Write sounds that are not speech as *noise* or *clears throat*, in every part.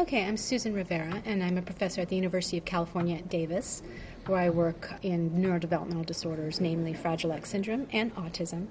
Okay, I'm Susan Rivera, and I'm a professor at the University of California at Davis, where I work in neurodevelopmental disorders, namely Fragile X syndrome and autism.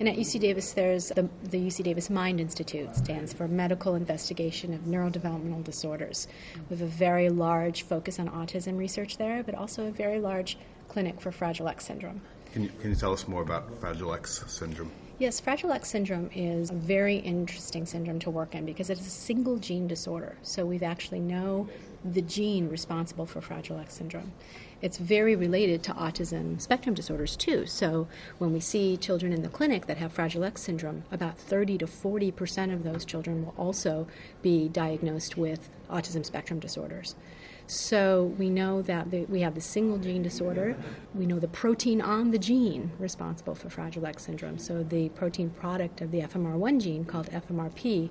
And at UC Davis, there's the, the UC Davis Mind Institute, stands for Medical Investigation of Neurodevelopmental Disorders. We have a very large focus on autism research there, but also a very large clinic for Fragile X syndrome. Can you, can you tell us more about Fragile X syndrome? Yes, Fragile X syndrome is a very interesting syndrome to work in because it's a single gene disorder. So we've actually know the gene responsible for Fragile X syndrome. It's very related to autism spectrum disorders too. So when we see children in the clinic that have Fragile X syndrome, about 30 to 40 percent of those children will also be diagnosed with autism spectrum disorders. So we know that the, we have the single gene disorder. We know the protein on the gene responsible for Fragile X syndrome. So the protein product of the FMR1 gene called FMRP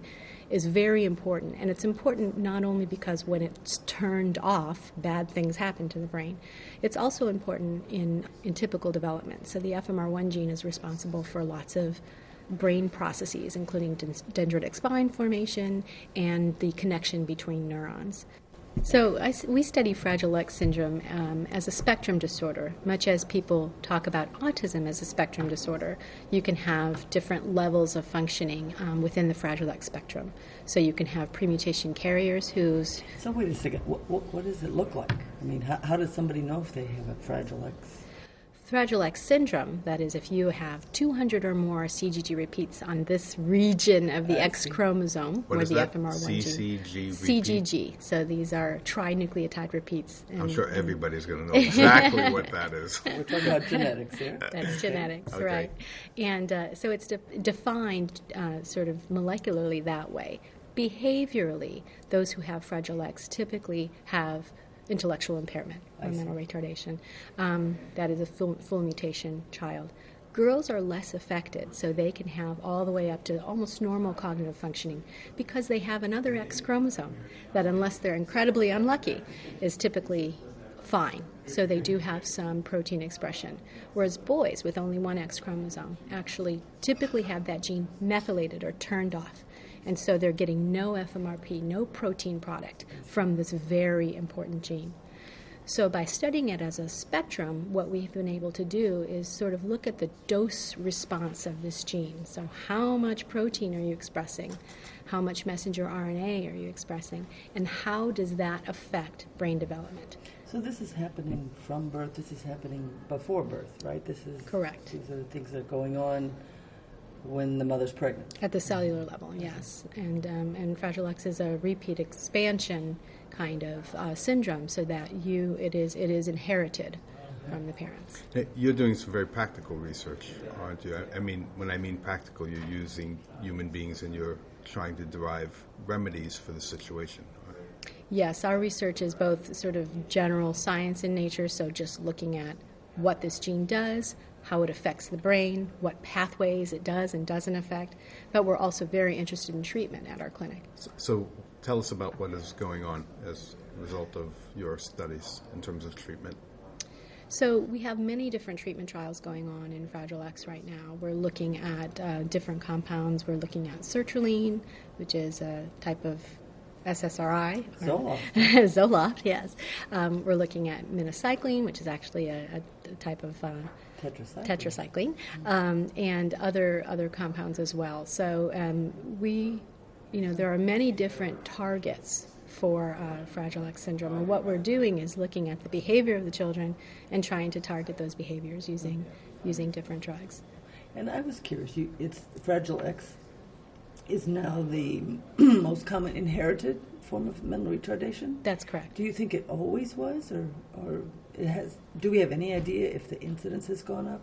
is very important. And it's important not only because when it's turned off, bad things happen to the brain, it's also important in, in typical development. So the FMR1 gene is responsible for lots of brain processes, including dendritic spine formation and the connection between neurons. So I, we study Fragile X syndrome um, as a spectrum disorder, much as people talk about autism as a spectrum disorder. You can have different levels of functioning um, within the Fragile X spectrum. So you can have premutation carriers whose. So wait a second. What, what, what does it look like? I mean, how, how does somebody know if they have a Fragile X? Fragile X syndrome, that is, if you have 200 or more CGG repeats on this region of the I X see. chromosome, what or the that? FMR1 CCG gene. CGG. So these are trinucleotide repeats. And, I'm sure everybody's going to know *laughs* exactly what that is. We're talking about genetics here. *laughs* That's genetics, okay. right. And uh, so it's de- defined uh, sort of molecularly that way. Behaviorally, those who have Fragile X typically have intellectual impairment or mental retardation. Um, that is a full, full mutation child. Girls are less affected, so they can have all the way up to almost normal cognitive functioning because they have another X chromosome that, unless they're incredibly unlucky, is typically fine. So they do have some protein expression. Whereas boys with only one X chromosome actually typically have that gene methylated or turned off. And so they're getting no FMRP, no protein product from this very important gene. So, by studying it as a spectrum, what we've been able to do is sort of look at the dose response of this gene. So, how much protein are you expressing? How much messenger RNA are you expressing? And how does that affect brain development? So, this is happening from birth, this is happening before birth, right? This is correct. These are the things that are going on when the mother's pregnant. At the cellular level, yes. And, um, and Fragile X is a repeat expansion kind of uh, syndrome, so that you it is it is inherited from the parents. You're doing some very practical research, aren't you? I mean, when I mean practical, you're using human beings and you're trying to derive remedies for the situation. Yes, our research is both sort of general science in nature, so just looking at what this gene does, how it affects the brain, what pathways it does and doesn't affect, but we're also very interested in treatment at our clinic. So, so tell us about what is going on as a result of your studies in terms of treatment. So we have many different treatment trials going on in Fragile X right now. We're looking at uh, different compounds. We're looking at sertraline, which is a type of SSRI. Zoloft. *laughs* Zoloft, yes. Um, we're looking at minocycline, which is actually a, a type of uh, tetracycline, tetracycline um, and other other compounds as well. So um, we, you know, there are many different targets for uh, Fragile X syndrome, and what we're doing is looking at the behavior of the children and trying to target those behaviors using using different drugs. And I was curious. You, it's Fragile X is now the *clears throat* most common inherited form of mental retardation. That's correct. Do you think it always was, or or it has? Do we have any idea if the incidence has gone up?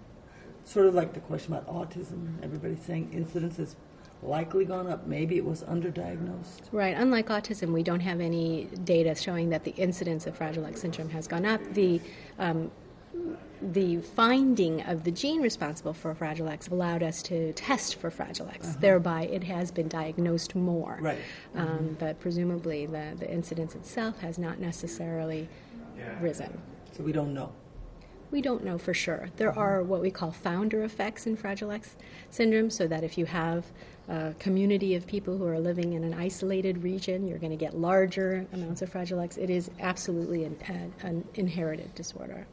Sort of like the question about autism. Everybody's saying incidence has likely gone up. Maybe it was underdiagnosed. Right. Unlike autism, we don't have any data showing that the incidence of Fragile X syndrome has gone up. The um, the finding of the gene responsible for Fragile X allowed us to test for Fragile X. Uh-huh. Thereby, it has been diagnosed more. Right. Um, mm-hmm. But presumably, the, the incidence itself has not necessarily risen. So we don't know. We don't know for sure. There are what we call founder effects in Fragile X syndrome, so that if you have a community of people who are living in an isolated region, you're going to get larger amounts of Fragile X. It is absolutely an, an inherited disorder.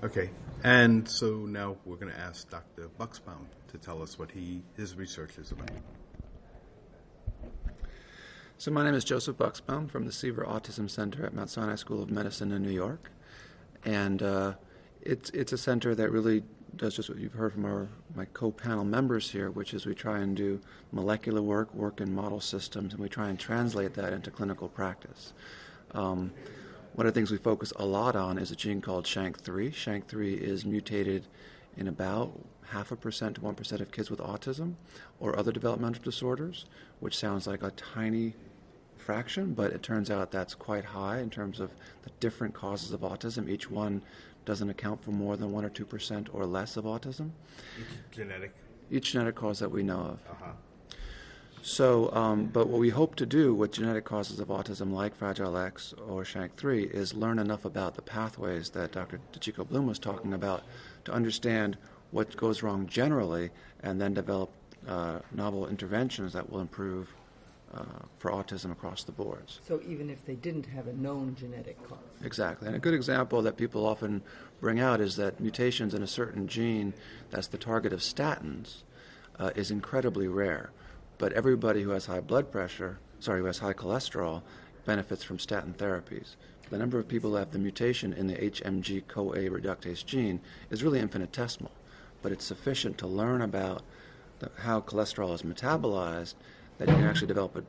Okay, and so now we're going to ask Dr. Buxbaum to tell us what he his research is about. So my name is Joseph Buxbaum from the Seaver Autism Center at Mount Sinai School of Medicine in New York, and uh, it's it's a center that really does just what you've heard from our my co-panel members here, which is we try and do molecular work, work in model systems, and we try and translate that into clinical practice. Um, one of the things we focus a lot on is a gene called SHANK3. SHANK3 is mutated in about half a percent to one percent of kids with autism or other developmental disorders, which sounds like a tiny fraction, but it turns out that's quite high in terms of the different causes of autism. Each one doesn't account for more than 1 or 2% or less of autism. Each genetic. Each genetic cause that we know of. Uh-huh. So, um, but what we hope to do with genetic causes of autism like Fragile X or SHANK3 is learn enough about the pathways that Dr. DiCicco-Bloom was talking about to understand what goes wrong generally and then develop uh, novel interventions that will improve uh, for autism across the boards. So even if they didn't have a known genetic cause. Exactly. And a good example that people often bring out is that mutations in a certain gene that's the target of statins uh, is incredibly rare. But everybody who has high blood pressure, sorry, who has high cholesterol, benefits from statin therapies. The number of people who have the mutation in the HMG CoA reductase gene is really infinitesimal, but it's sufficient to learn about the, how cholesterol is metabolized that you can actually develop a,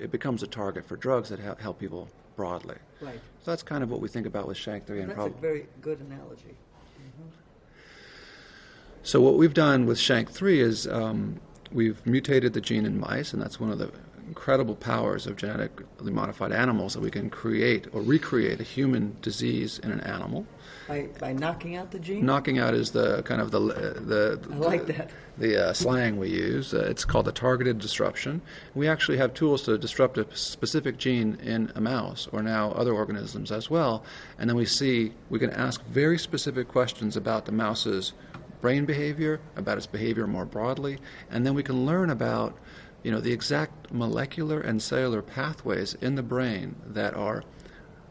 it becomes a target for drugs that help, help people broadly. Right. So that's kind of what we think about with SHANK3 and That's a probably. very good analogy. So what we've done with SHANK3 is um, we've mutated the gene in mice, and that's one of the incredible powers of genetically modified animals that we can create or recreate a human disease in an animal. By, by knocking out the gene? Knocking out is the kind of the the I like that. the uh, slang we use. Uh, it's called the targeted disruption. We actually have tools to disrupt a specific gene in a mouse or now other organisms as well, and then we see we can ask very specific questions about the mouse's brain behavior, about its behavior more broadly, and then we can learn about you know the exact molecular and cellular pathways in the brain that are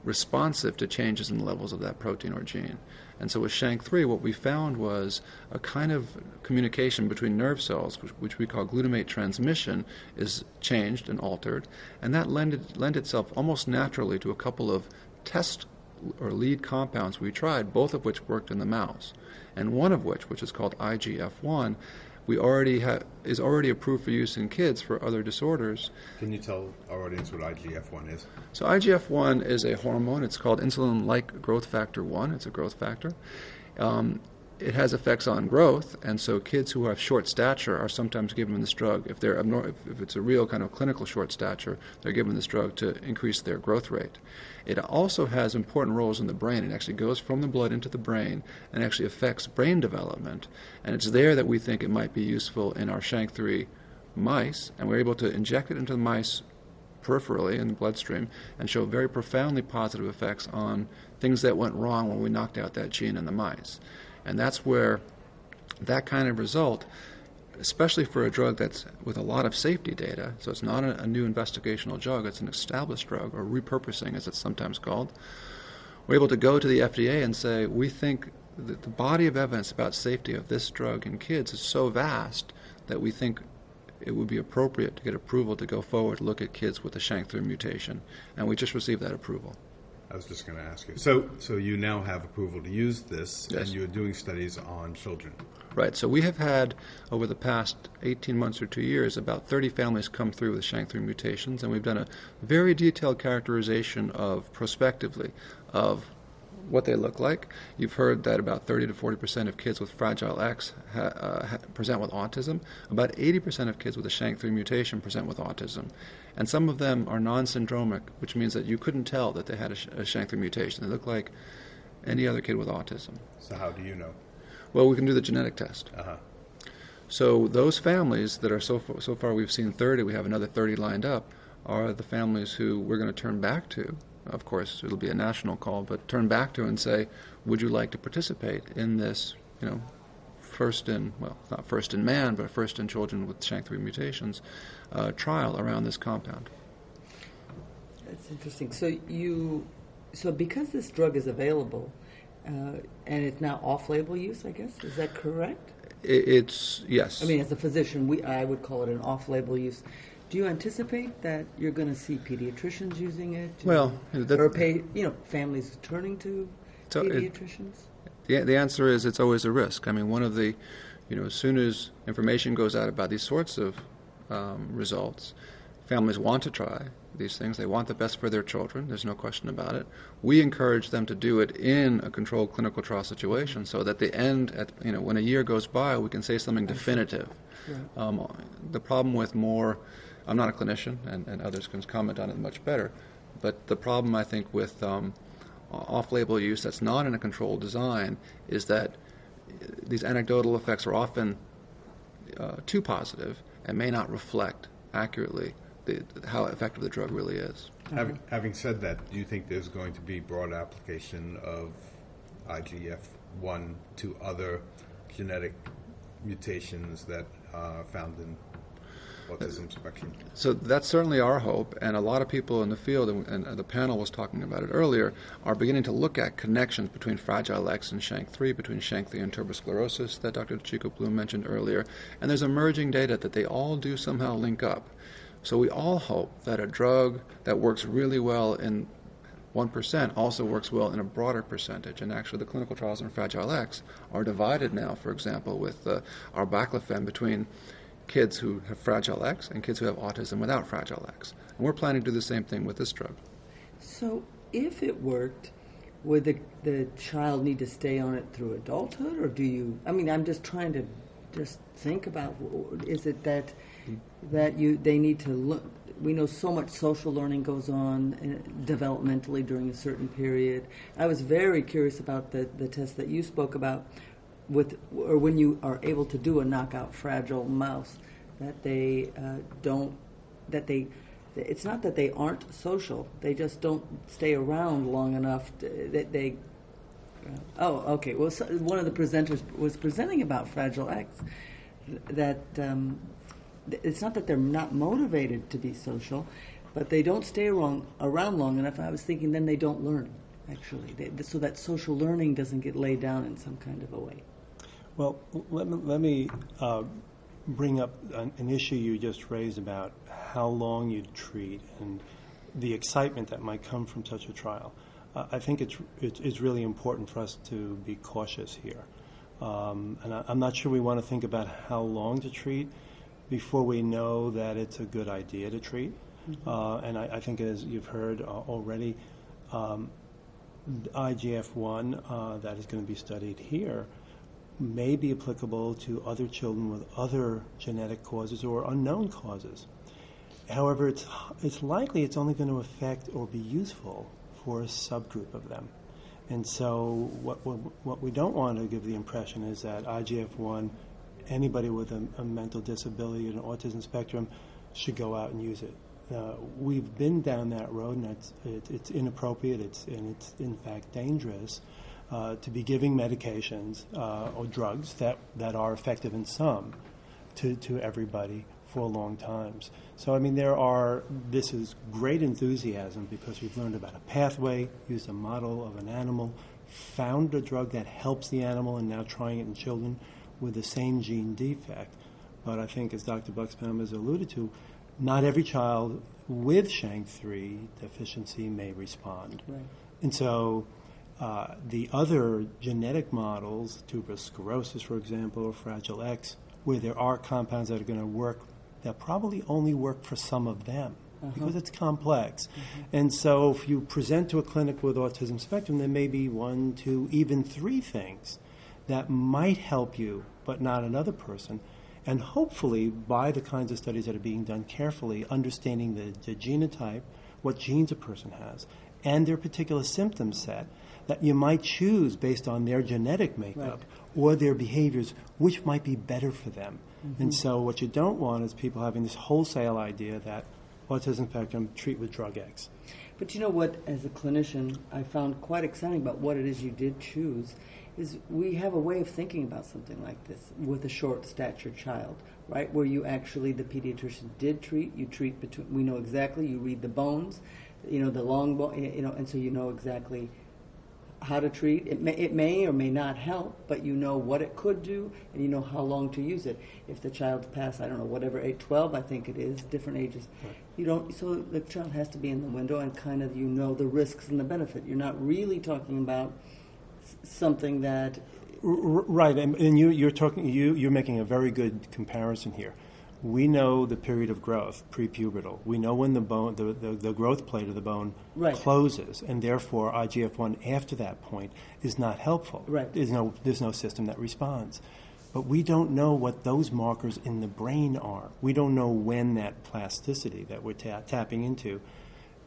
responsive to changes in the levels of that protein or gene. And so with SHANK3, what we found was a kind of communication between nerve cells, which, which we call glutamate transmission, is changed and altered, and that lended, lent itself almost naturally to a couple of test or lead compounds we tried, both of which worked in the mouse, and one of which, which is called IGF-1, we already ha- is already approved for use in kids for other disorders. Can you tell our audience what IGF-1 is? So IGF-1 is a hormone. It's called insulin-like growth factor 1. It's a growth factor. Um, it has effects on growth, and so kids who have short stature are sometimes given this drug. If they're if, it's a real kind of clinical short stature, they're given this drug to increase their growth rate. It also has important roles in the brain. It actually goes from the blood into the brain and actually affects brain development. And it's there that we think it might be useful in our SHANK3 mice, and we're able to inject it into the mice peripherally in the bloodstream and show very profoundly positive effects on things that went wrong when we knocked out that gene in the mice. And that's where that kind of result, especially for a drug that's with a lot of safety data, so it's not a, a new investigational drug, it's an established drug, or repurposing as it's sometimes called, we're able to go to the FDA and say, we think that the body of evidence about safety of this drug in kids is so vast that we think it would be appropriate to get approval to go forward to look at kids with a SHANK3 mutation. And we just received that approval. I was just going to ask you. So, so you now have approval to use this, Yes. and you're doing studies on children. Right. So we have had over the past 18 months or two years about 30 families come through with SHANK3 mutations, and we've done a very detailed characterization of prospectively of what they look like. You've heard that about 30 to 40 percent of kids with Fragile X ha, uh, ha, present with autism. About 80 percent of kids with a SHANK3 mutation present with autism, and some of them are non-syndromic, which means that you couldn't tell that they had a, a SHANK3 mutation. They look like any other kid with autism. So how do you know? Well, we can do the genetic test. Uh-huh. So those families that are so far, so far we've seen 30, we have another 30 lined up, are the families who we're going to turn back to of course, it'll be a national call, but turn back to and say, would you like to participate in this, you know, first in, well, not first in man, but first in children with SHANK3 mutations uh, trial around this compound. That's interesting. So you, so because this drug is available, uh, and it's now off-label use, I guess, is that correct? It's, yes. I mean, as a physician, we, I would call it an off-label use. Do you anticipate that you're going to see pediatricians using it? Well, that- or pay, you know, families turning to So it- pediatricians? The, the answer is it's always a risk. I mean, one of the, you know, as soon as information goes out about these sorts of um, results, families want to try these things. They want the best for their children. There's no question about it. We encourage them to do it in a controlled clinical trial situation, so that the end, at you know, when a year goes by, we can say something definitive. Um, the problem with more, I'm not a clinician, and, and others can comment on it much better, but the problem I think with um, off-label use that's not in a controlled design is that uh, these anecdotal effects are often uh, too positive and may not reflect accurately the, how effective the drug really is. Having, having said that, do you think there's going to be broad application of IGF-1 to other genetic mutations that are found in autism spectrum? So that's certainly our hope, and a lot of people in the field, and, and the panel was talking about it earlier, are beginning to look at connections between Fragile X and SHANK3, between SHANK3 and tuberous sclerosis that Dr. Chico Bloom mentioned earlier, and there's emerging data that they all do somehow link up. So we all hope that a drug that works really well in 1% also works well in a broader percentage. And actually, the clinical trials in Fragile X are divided now, for example, with uh, arbaclofen between kids who have Fragile X and kids who have autism without Fragile X. And we're planning to do the same thing with this drug. So if it worked, would the, the child need to stay on it through adulthood, or do you? I mean, I'm just trying to just think about is it that that you they need to look. We know so much social learning goes on uh, developmentally during a certain period. I was very curious about the, the test that you spoke about with or when you are able to do a knockout fragile mouse that they uh, don't that they it's not that they aren't social. They just don't stay around long enough to, that they uh, oh okay. Well so one of the presenters was presenting about fragile x that um, it's not that they're not motivated to be social but they don't stay around, around long enough. I was thinking then they don't learn actually. They, so that social learning doesn't get laid down in some kind of a way well, let me, let me uh, bring up an, an, issue you just raised about how long you'd treat and the excitement that might come from such a trial. Uh, I think it's, it's, it's, really important for us to be cautious here. Um, and I, am not sure we want to think about how long to treat before we know that it's a good idea to treat. Mm-hmm. Uh, and I, I, think, as you've heard uh, already, um, IGF 1 uh, that is going to be studied here may be applicable to other children with other genetic causes or unknown causes. However, it's, it's likely it's only going to affect or be useful for a subgroup of them. And so, what, what, what we don't want to give the impression is that IGF 1, anybody with a, a, mental disability and autism spectrum, should go out and use it. Uh, we've been down that road, and it's, it, it's inappropriate, it's, and it's in fact dangerous uh, to be giving medications uh, or drugs that, that are effective in some to, to everybody for long times. So, I mean, there are, this is great enthusiasm because we've learned about a pathway, used a model of an animal, found a drug that helps the animal, and now trying it in children with the same gene defect. But I think, as Dr. Buxbaum has alluded to, not every child with SHANK3 deficiency may respond. Right. And so, uh, the other genetic models, tuberous sclerosis, for example, or Fragile X, where there are compounds that are going to work that probably only work for some of them uh-huh. because it's complex. Mm-hmm. And so if you present to a clinic with autism spectrum, there may be one, two, even three things that might help you, but not another person. And hopefully, by the kinds of studies that are being done carefully, understanding the, the genotype, what genes a person has, and their particular symptom set, that you might choose based on their genetic makeup right. or their behaviors, which might be better for them. Mm-hmm. And so, what you don't want is people having this wholesale idea that autism spectrum, treat with drug X. But you know what, as a clinician, I found quite exciting about what it is you did choose is we have a way of thinking about something like this with a short stature child, right? Where you actually, the pediatrician did treat, you treat between, we know exactly, you read the bones, you know, the long bone, you know, and so you know exactly how to treat. It may, it may or may not help, but you know what it could do and you know how long to use it. If the child's past, I don't know, whatever, 8, 12, I think it is, different ages, you don't, so the child has to be in the window and kind of you know the risks and the benefit. You're not really talking about s- something that, Right, and, and you, you're talking, you, you're making a very good comparison here. We know the period of growth, prepubertal. We know when the bone, the, the, the growth plate of the bone Right. closes, and therefore IGF-1 after that point is not helpful. Right. There's no, there's no system that responds. But we don't know what those markers in the brain are. We don't know when that plasticity that we're ta- tapping into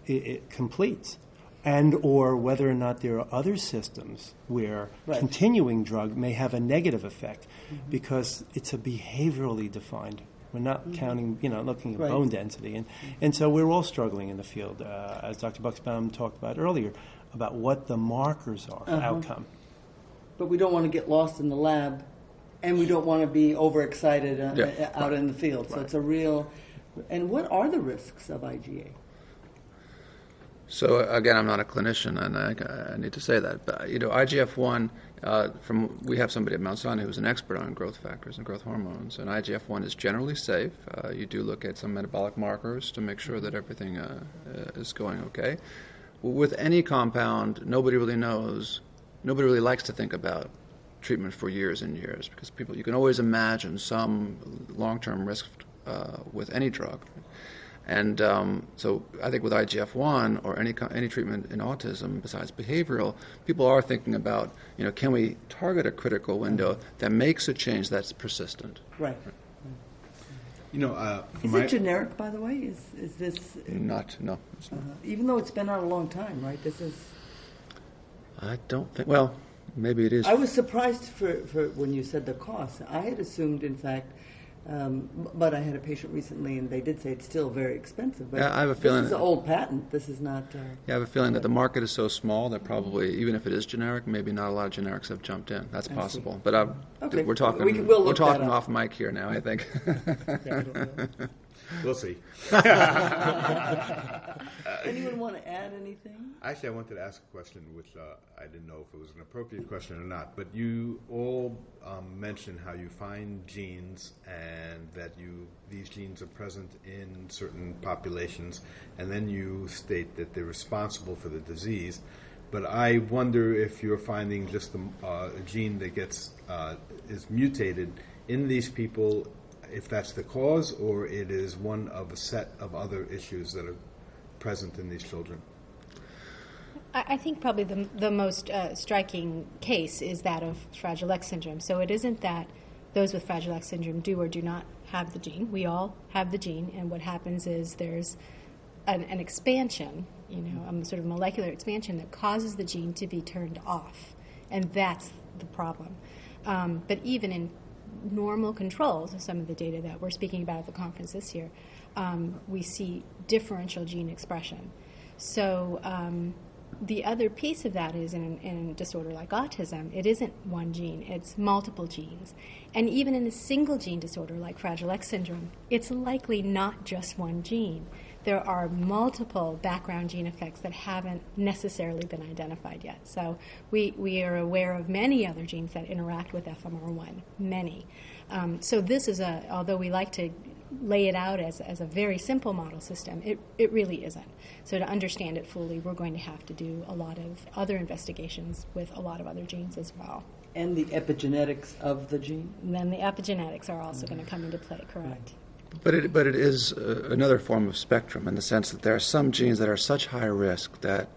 it, it completes, and or whether or not there are other systems where Right. continuing drug may have a negative effect mm-hmm. because it's a behaviorally defined. We're not counting, you know, looking at Right. bone density, and and so we're all struggling in the field, uh, as Dr. Buxbaum talked about earlier, about what the markers are for outcome. but we don't want to get lost in the lab and we don't want to be overexcited uh, Yeah, uh, out in the field. So it's a real, and what are the risks of IgA? So again, I'm not a clinician, and I, I need to say that. But you know, IGF-1. Uh, from we have somebody at Mount Sinai who's an expert on growth factors and growth hormones, and IGF-1 is generally safe. Uh, you do look at some metabolic markers to make sure that everything uh, uh, is going okay. With any compound, nobody really knows. Nobody really likes to think about treatment for years and years because people you can always imagine some long-term risk uh, with any drug. And um, so I think with IGF-1 or any any treatment in autism besides behavioral, people are thinking about, you know, can we target a critical window that makes a change that's persistent? Right. You know, uh, Is my- it generic, by the way? Is is this Not, no. it's uh, even though it's been out a long time, right? This is. I don't think. Well, maybe it is. I was surprised for, for when you said the cost. I had assumed, in fact, um, but I had a patient recently, and they did say it's still very expensive. But Yeah, I have a feeling this is an old patent. This is not. Uh, yeah, I have a feeling that the market is so small that probably, even if it is generic, maybe not a lot of generics have jumped in. That's possible. But uh, Okay. we're talking. We can- we'll are look that talking off mic here now. I think. *laughs* we'll see. *laughs* anyone want to add anything? Actually, I wanted to ask a question, which uh, I didn't know if it was an appropriate question or not. But you all um, mentioned how you find genes, and that you these genes are present in certain populations, and then you state that they're responsible for the disease. But I wonder if you're finding just the, uh, a gene that gets uh, is mutated in these people, if that's the cause, or it is one of a set of other issues that are present in these children. I think probably the, the most uh, striking case is that of Fragile X syndrome. So it isn't that those with Fragile X syndrome do or do not have the gene. We all have the gene, and what happens is there's an, an expansion, you know, a sort of molecular expansion that causes the gene to be turned off, and that's the problem. Um, but even in normal controls, some of the data that we're speaking about at the conference this year, um, we see differential gene expression. So um, the other piece of that is in, in a disorder like autism, it isn't one gene, it's multiple genes. And even in a single gene disorder like Fragile X syndrome, it's likely not just one gene. There are multiple background gene effects that haven't necessarily been identified yet. So we, we are aware of many other genes that interact with FMR1, many. Um, so this is a, although we like to lay it out as, as a very simple model system, it, it really isn't. So to understand it fully, we're going to have to do a lot of other investigations with a lot of other genes as well. And the epigenetics of the gene. And then the epigenetics are also going to come into play, correct? But it, but it is uh, another form of spectrum in the sense that there are some genes that are such high risk that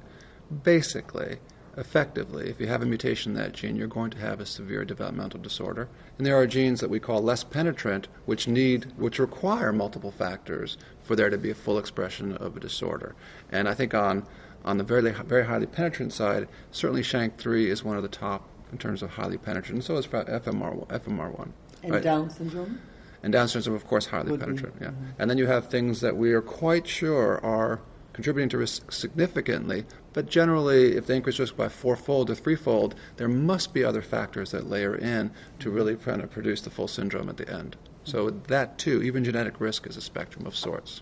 basically, effectively, if you have a mutation in that gene, you're going to have a severe developmental disorder. And there are genes that we call less penetrant, which need, which require multiple factors for there to be a full expression of a disorder. And I think on on the very very highly penetrant side, certainly SHANK3 is one of the top in terms of highly penetrant. And so is FMR FMR1. And Right. Down syndrome. And Down syndrome, of course, highly penetrant. Yeah. Mm-hmm. And then you have things that we are quite sure are contributing to risk significantly, but generally, if they increase risk by fourfold or threefold, there must be other factors that layer in to really kind of produce the full syndrome at the end. So mm-hmm. that too, even genetic risk is a spectrum of sorts.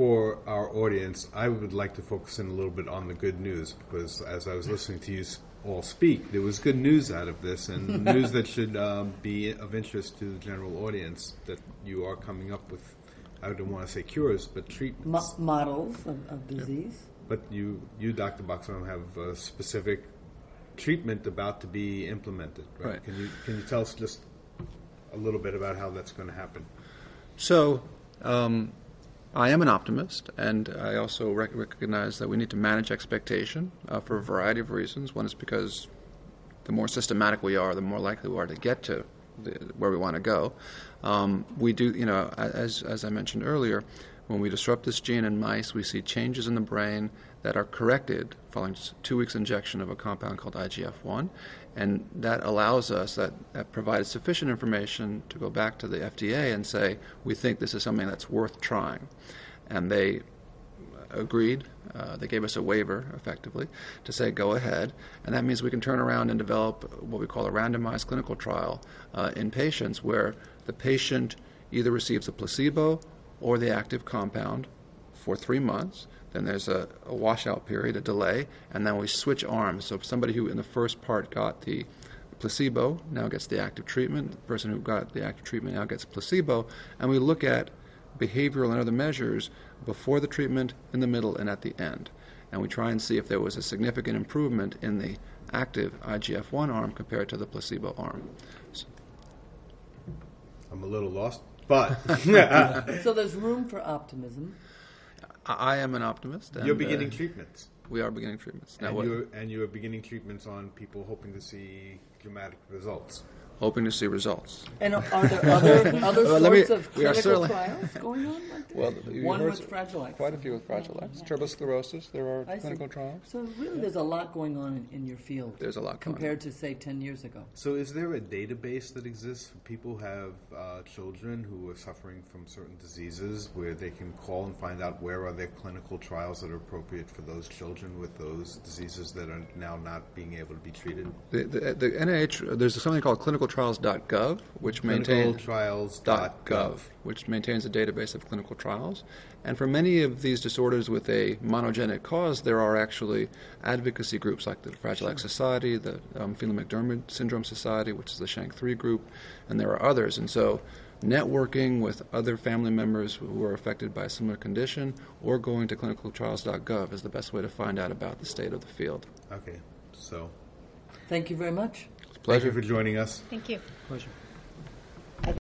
For our audience, I would like to focus in a little bit on the good news because as I was listening to you all speak, there was good news out of this and *laughs* news that should um, be of interest to the general audience that you are coming up with, I don't want to say cures, but Mo- treatments. models of, of disease. But you, you, Dr. Buxbaum, have a specific treatment about to be implemented, right? Right. Can you, can you tell us just a little bit about how that's going to happen? So, um, I am an optimist, and I also rec- recognize that we need to manage expectation uh, for a variety of reasons. One is because the more systematic we are, the more likely we are to get to the, where we want to go. Um, we do, you know, as, as I mentioned earlier, when we disrupt this gene in mice, we see changes in the brain that are corrected following two weeks injection of a compound called IGF-1, and that allows us, that, that provides sufficient information to go back to the FDA and say, we think this is something that's worth trying. And they agreed. Uh, they gave us a waiver, effectively, to say go ahead, and that means we can turn around and develop what we call a randomized clinical trial uh, in patients where the patient either receives a placebo or the active compound for three months. Then there's a, a washout period, a delay, and then we switch arms. So somebody who in the first part got the placebo now gets the active treatment. The person who got the active treatment now gets placebo, and we look at behavioral and other measures before the treatment, in the middle, and at the end. And we try and see if there was a significant improvement in the active IGF-1 arm compared to the placebo arm. I'm a little lost, but *laughs* *laughs* So there's room for optimism. I I am an optimist. And, you're beginning uh, treatments. we are beginning treatments. Now, And what- you're, and you're beginning treatments on people hoping to see dramatic results. Hoping to see results. And are there other *laughs* other Well, let me- sorts of clinical trials going on like? *laughs* Well, you One with Fragile X. Quite a few with Fragile X. Tuberous sclerosis, there are I see. clinical trials. So really, there's a lot going on in, in your field. There's a lot going on. compared to say ten years ago. So, is there a database that exists for people who have uh, children who are suffering from certain diseases where they can call and find out where are there clinical trials that are appropriate for those children with those diseases that are now not being able to be treated? The, the, the NIH, there's something called clinicaltrials.gov, which maintains Clinicaltrials.gov. which maintains a database of clinical trials. And for many of these disorders with a monogenic cause, there are actually advocacy groups like the Fragile X Society, the um, Phelan-McDermid Syndrome Society, which is the Shank3 group, and there are others. And so networking with other family members who are affected by a similar condition or going to clinicaltrials.gov is the best way to find out about the state of the field. Okay, so Thank you very much. It's a thank pleasure. you for joining us. Thank you. Pleasure.